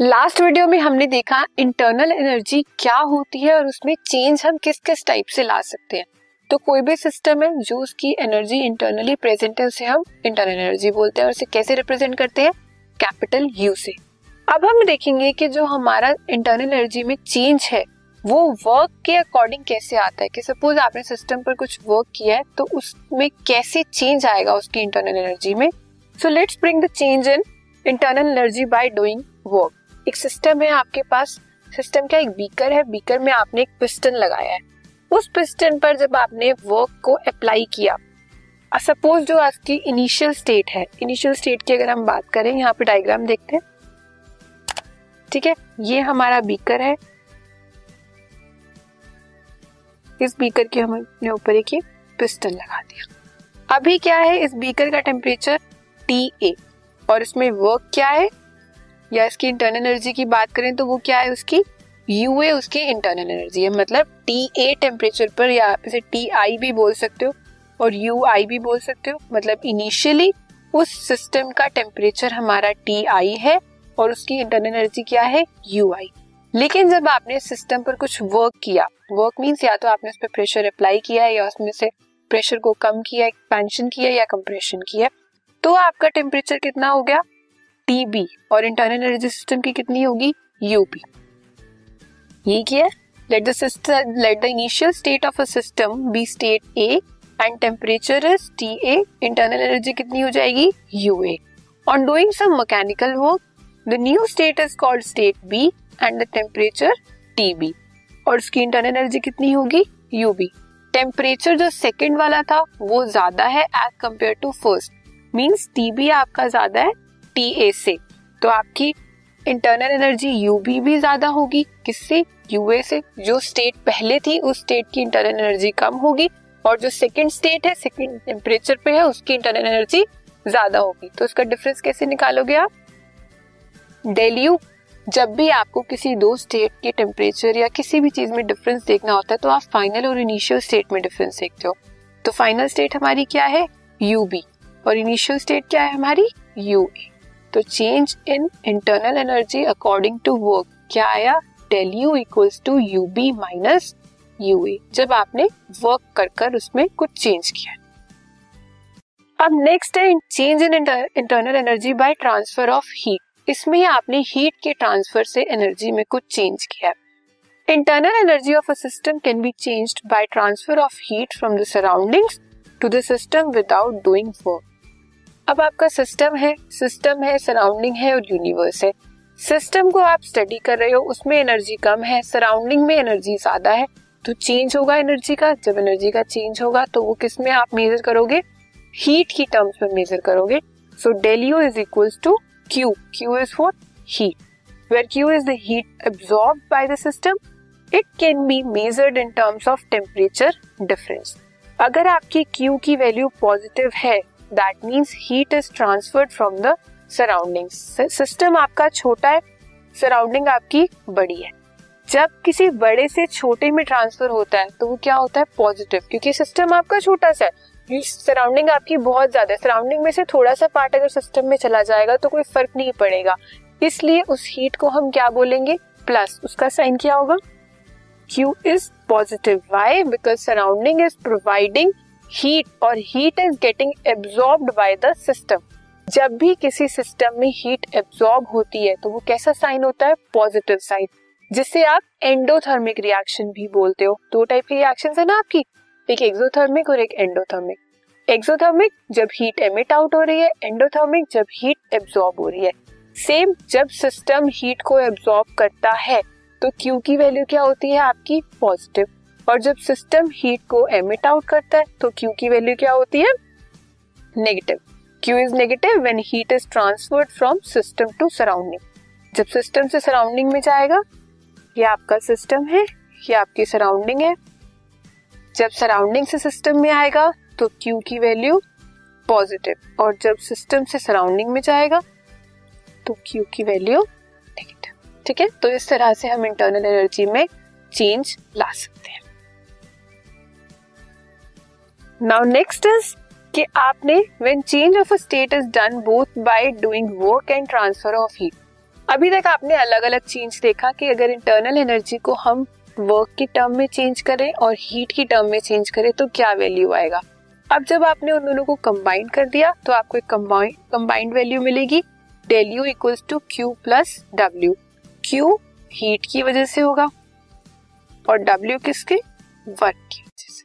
Last video में हमने देखा इंटरनल एनर्जी क्या होती है और उसमें चेंज हम किस किस टाइप से ला सकते हैं। तो कोई भी सिस्टम है जो उसकी एनर्जी इंटरनली प्रेजेंट है, उसे हम इंटरनल एनर्जी बोलते हैं और उसे कैसे रिप्रेजेंट करते हैं? कैपिटल यू से। अब हम देखेंगे कि जो हमारा इंटरनल एनर्जी में चेंज है, वो वर्क के अकॉर्डिंग कैसे आता है कि सपोज़ आपने सिस्टम पर कुछ वर्क किया है तो उसमें कैसे चेंज आएगा उसकी इंटरनल एनर्जी में? So let's bring the change in internal energy by doing work एक सिस्टम है आपके पास। सिस्टम क्या? एक बीकर है। बीकर में आपने एक पिस्टन लगाया है। उस पिस्टन पर जब आपने वर्क को अप्लाई किया सपोज़ जो आपकी इनिशियल स्टेट है इनिशियल स्टेट की अगर हम बात करें, यहाँ पे डायग्राम देखते हैं। ठीक है? ये हमारा बीकर है। इस बीकर के हमने ऊपर एक पिस्टन लगा दिया। अभी क्या है? इस बीकर का टेम्परेचर टी ए और इसमें वर्क क्या है? या इसकी इंटरनल एनर्जी की बात करें तो वो क्या है उसकी? यू ए उसकी इंटरनल एनर्जी है। मतलब टी ए टेम्परेचर पर या इसे टी आई भी बोल सकते हो और यू आई भी बोल सकते हो। मतलब इनिशियली उस सिस्टम का टेम्परेचर हमारा टी आई है और उसकी इंटरनल एनर्जी क्या है? यू आई लेकिन जब आपने सिस्टम पर कुछ वर्क किया वर्क मीन्स या तो आपने उस पर प्रेशर अप्लाई किया है या उसमें से प्रेशर को कम किया एक्सपेंशन किया या कंप्रेशन किया तो आपका टेम्परेचर कितना हो गया? टीबी और इंटरनल एनर्जी सिस्टम की कितनी होगी? यूपी। ये क्या let the system let the initial state of a system be state A and temperature is T A internal energy कितनी हो जाएगी? U A on doing some mechanical work the new state is called state B and the temperature T B और उसकी internal energy कितनी होगी? U B temperature जो second वाला था, वो ज़्यादा है as compare to first means T B आपका ज़्यादा है टी ए से तो आपकी इंटरनल एनर्जी यू बी भी ज़्यादा होगी। किससे? यूए से। जो स्टेट पहले थी, उस स्टेट की इंटरनल एनर्जी कम होगी और जो सेकेंड स्टेट है सेकेंड टेम्परेचर पे है, उसकी इंटरनल एनर्जी ज़्यादा होगी। तो उसका डिफरेंस कैसे निकालोगे आप? डेल यू जब भी आपको किसी दो स्टेट के टेम्परेचर या किसी भी चीज़ में डिफरेंस देखना होता है तो आप फाइनल और इनिशियल स्टेट में डिफरेंस देखते हो। तो फाइनल स्टेट हमारी क्या है? यू बी और इनिशियल स्टेट क्या है हमारी? यू ए तो change in internal energy according to work क्या आया del U equals to U B minus U A जब आपने वर्क कर कर उसमें कुछ चेंज किया अब नेक्स्ट है change in internal energy by transfer of heat इसमें आपने हीट के ट्रांसफ़र से एनर्जी में कुछ चेंज किया internal energy of a system can be changed by transfer of heat from the surroundings to the system without doing work अब आपका system है सिस्टम है सराउंडिंग है और यूनिवर्स है। सिस्टम को आप स्टडी कर रहे हो, उसमें एनर्जी कम है सराउंडिंग में एनर्जी ज़्यादा है तो चेंज होगा एनर्जी का। जब एनर्जी का चेंज होगा तो वो किसमें आप मेजर करोगे? हीट की टर्म्स में मेजर करोगे। So del U is equal to Q Q is for heat where Q is the heat absorb by the system it can be measured in terms of temperature difference अगर आपकी Q की value positive है that means heat is transferred from the surrounding system आपका छोटा है surrounding आपकी बड़ी है। जब किसी बड़े से छोटे में ट्रांसफ़र होता है तो वो क्या होता है? पॉजिटिव क्योंकि सिस्टम आपका छोटा सा है। सराउंडिंग आपकी बहुत ज़्यादा है। सराउंडिंग में से थोड़ा सा पार्ट अगर सिस्टम में चला जाएगा तो कोई फ़र्क नहीं पड़ेगा। इसलिए उस हीट को हम क्या बोलेंगे? प्लस उसका साइन क्या होगा? Q is positive why because surrounding is providing heat और heat is getting absorbed by the system जब भी किसी सिस्टम में हीट एब्सॉर्ब होती है तो वो कैसा साइन होता है? पॉजिटिव साइन जिससे आप एंडोथर्मिक रिएक्शन भी बोलते हो। दो टाइप की रिएक्शन है ना आपकी? एक एक्सोथर्मिक और एक एंडोथर्मिक एक्सोथर्मिक जब हीट एमिट आउट हो रही है एंडोथर्मिक जब हीट एब्जॉर्ब हो रही है। सेम जब सिस्टम हीट को एब्सॉर्ब करता है तो क्यू की वैल्यू क्या होती है आपकी? पॉजिटिव और जब सिस्टम हीट को एमिट आउट करता है तो क्यू की वैल्यू क्या होती है? Negative Q is negative when heat is transferred from system to surrounding जब सिस्टम से सराउंडिंग में जाएगा, ये आपका सिस्टम है, ये आपकी सराउंडिंग है। जब सराउंडिंग से सिस्टम में आएगा तो क्यू की वैल्यू पॉजिटिव और जब सिस्टम से सराउंडिंग में जाएगा तो क्यू की वैल्यू नेगेटिव ठीक है? तो इस तरह से हम इंटरनल एनर्जी में चेंज ला सकते हैं। नाउ नेक्स्ट इज़ कि आपने when change of a state is done both by doing work and transfer of heat अभी तक आपने अलग अलग चेंज देखा कि अगर इंटरनल एनर्जी को हम वर्क की टर्म में चेंज करें और हीट की टर्म में चेंज करें तो क्या वैल्यू आएगा? अब जब आपने उन दोनों को कंबाइन कर दिया तो आपको एक कंबाइंड वैल्यू मिलेगी। Del U equals to Q plus W Q heat की वजह से होगा और डब्ल्यू किसके? वर्क की वजह से।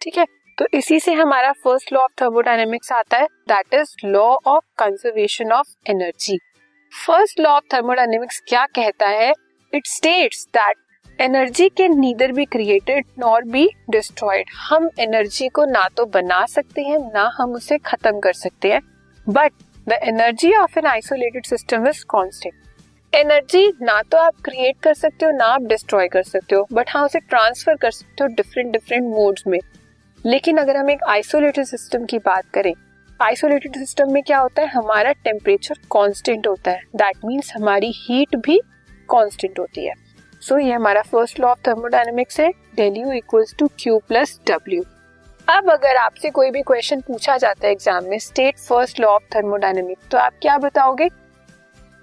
ठीक है? तो इसी से हमारा फ़र्स्ट लॉ ऑफ़ थर्मोडायनेमिक्स आता है that is law of conservation of energy first law of thermodynamics क्या कहता है? It states that energy can neither be created nor be destroyed हम एनर्जी को ना तो बना सकते हैं, ना हम उसे खत्म कर सकते हैं but the energy of an isolated system is constant energy ना तो आप क्रिएट कर सकते हो, ना आप डिस्ट्रॉय कर सकते हो बट हाँ उसे ट्रांसफ़र कर सकते हो डिफरेंट डिफरेंट मोड्स में. लेकिन अगर हम एक आइसोलेटेड सिस्टम की बात करें आइसोलेटेड सिस्टम में क्या होता है? हमारा टेम्परेचर कांस्टेंट होता है। दैट मीन्स हमारी हीट भी कांस्टेंट होती है। सो so, ये हमारा फ़र्स्ट लॉ ऑफ़ थर्मोडाइनमिक्स है। Del U equals to Q plus W अब अगर आपसे कोई भी क्वेश्चन पूछा जाता है एग्ज़ाम में state first law of thermodynamics तो आप क्या बताओगे?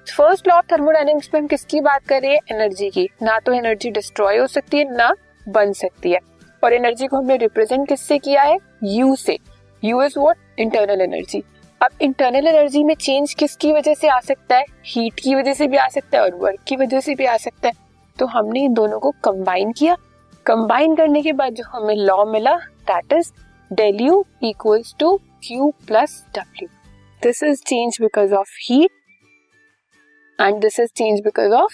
फ़र्स्ट लॉ ऑफ़ थर्मोडायनेमिक्स में हम किसकी बात कर रहे हैं? एनर्जी की। ना तो एनर्जी डिस्ट्रॉय हो सकती है ना बन सकती है। और एनर्जी को हमने रिप्रेजेंट किससे किया है? यू से। U is what internal energy अब इंटरनल एनर्जी में चेंज किसकी वजह से आ सकता है? हीट की वजह से भी आ सकता है और वर्क की वजह से भी आ सकता है। तो हमने इन दोनों को कंबाइन किया। कंबाइन करने के बाद जो हमें लॉ मिला that is del U equals to Q plus W this is change because of heat and this is change because of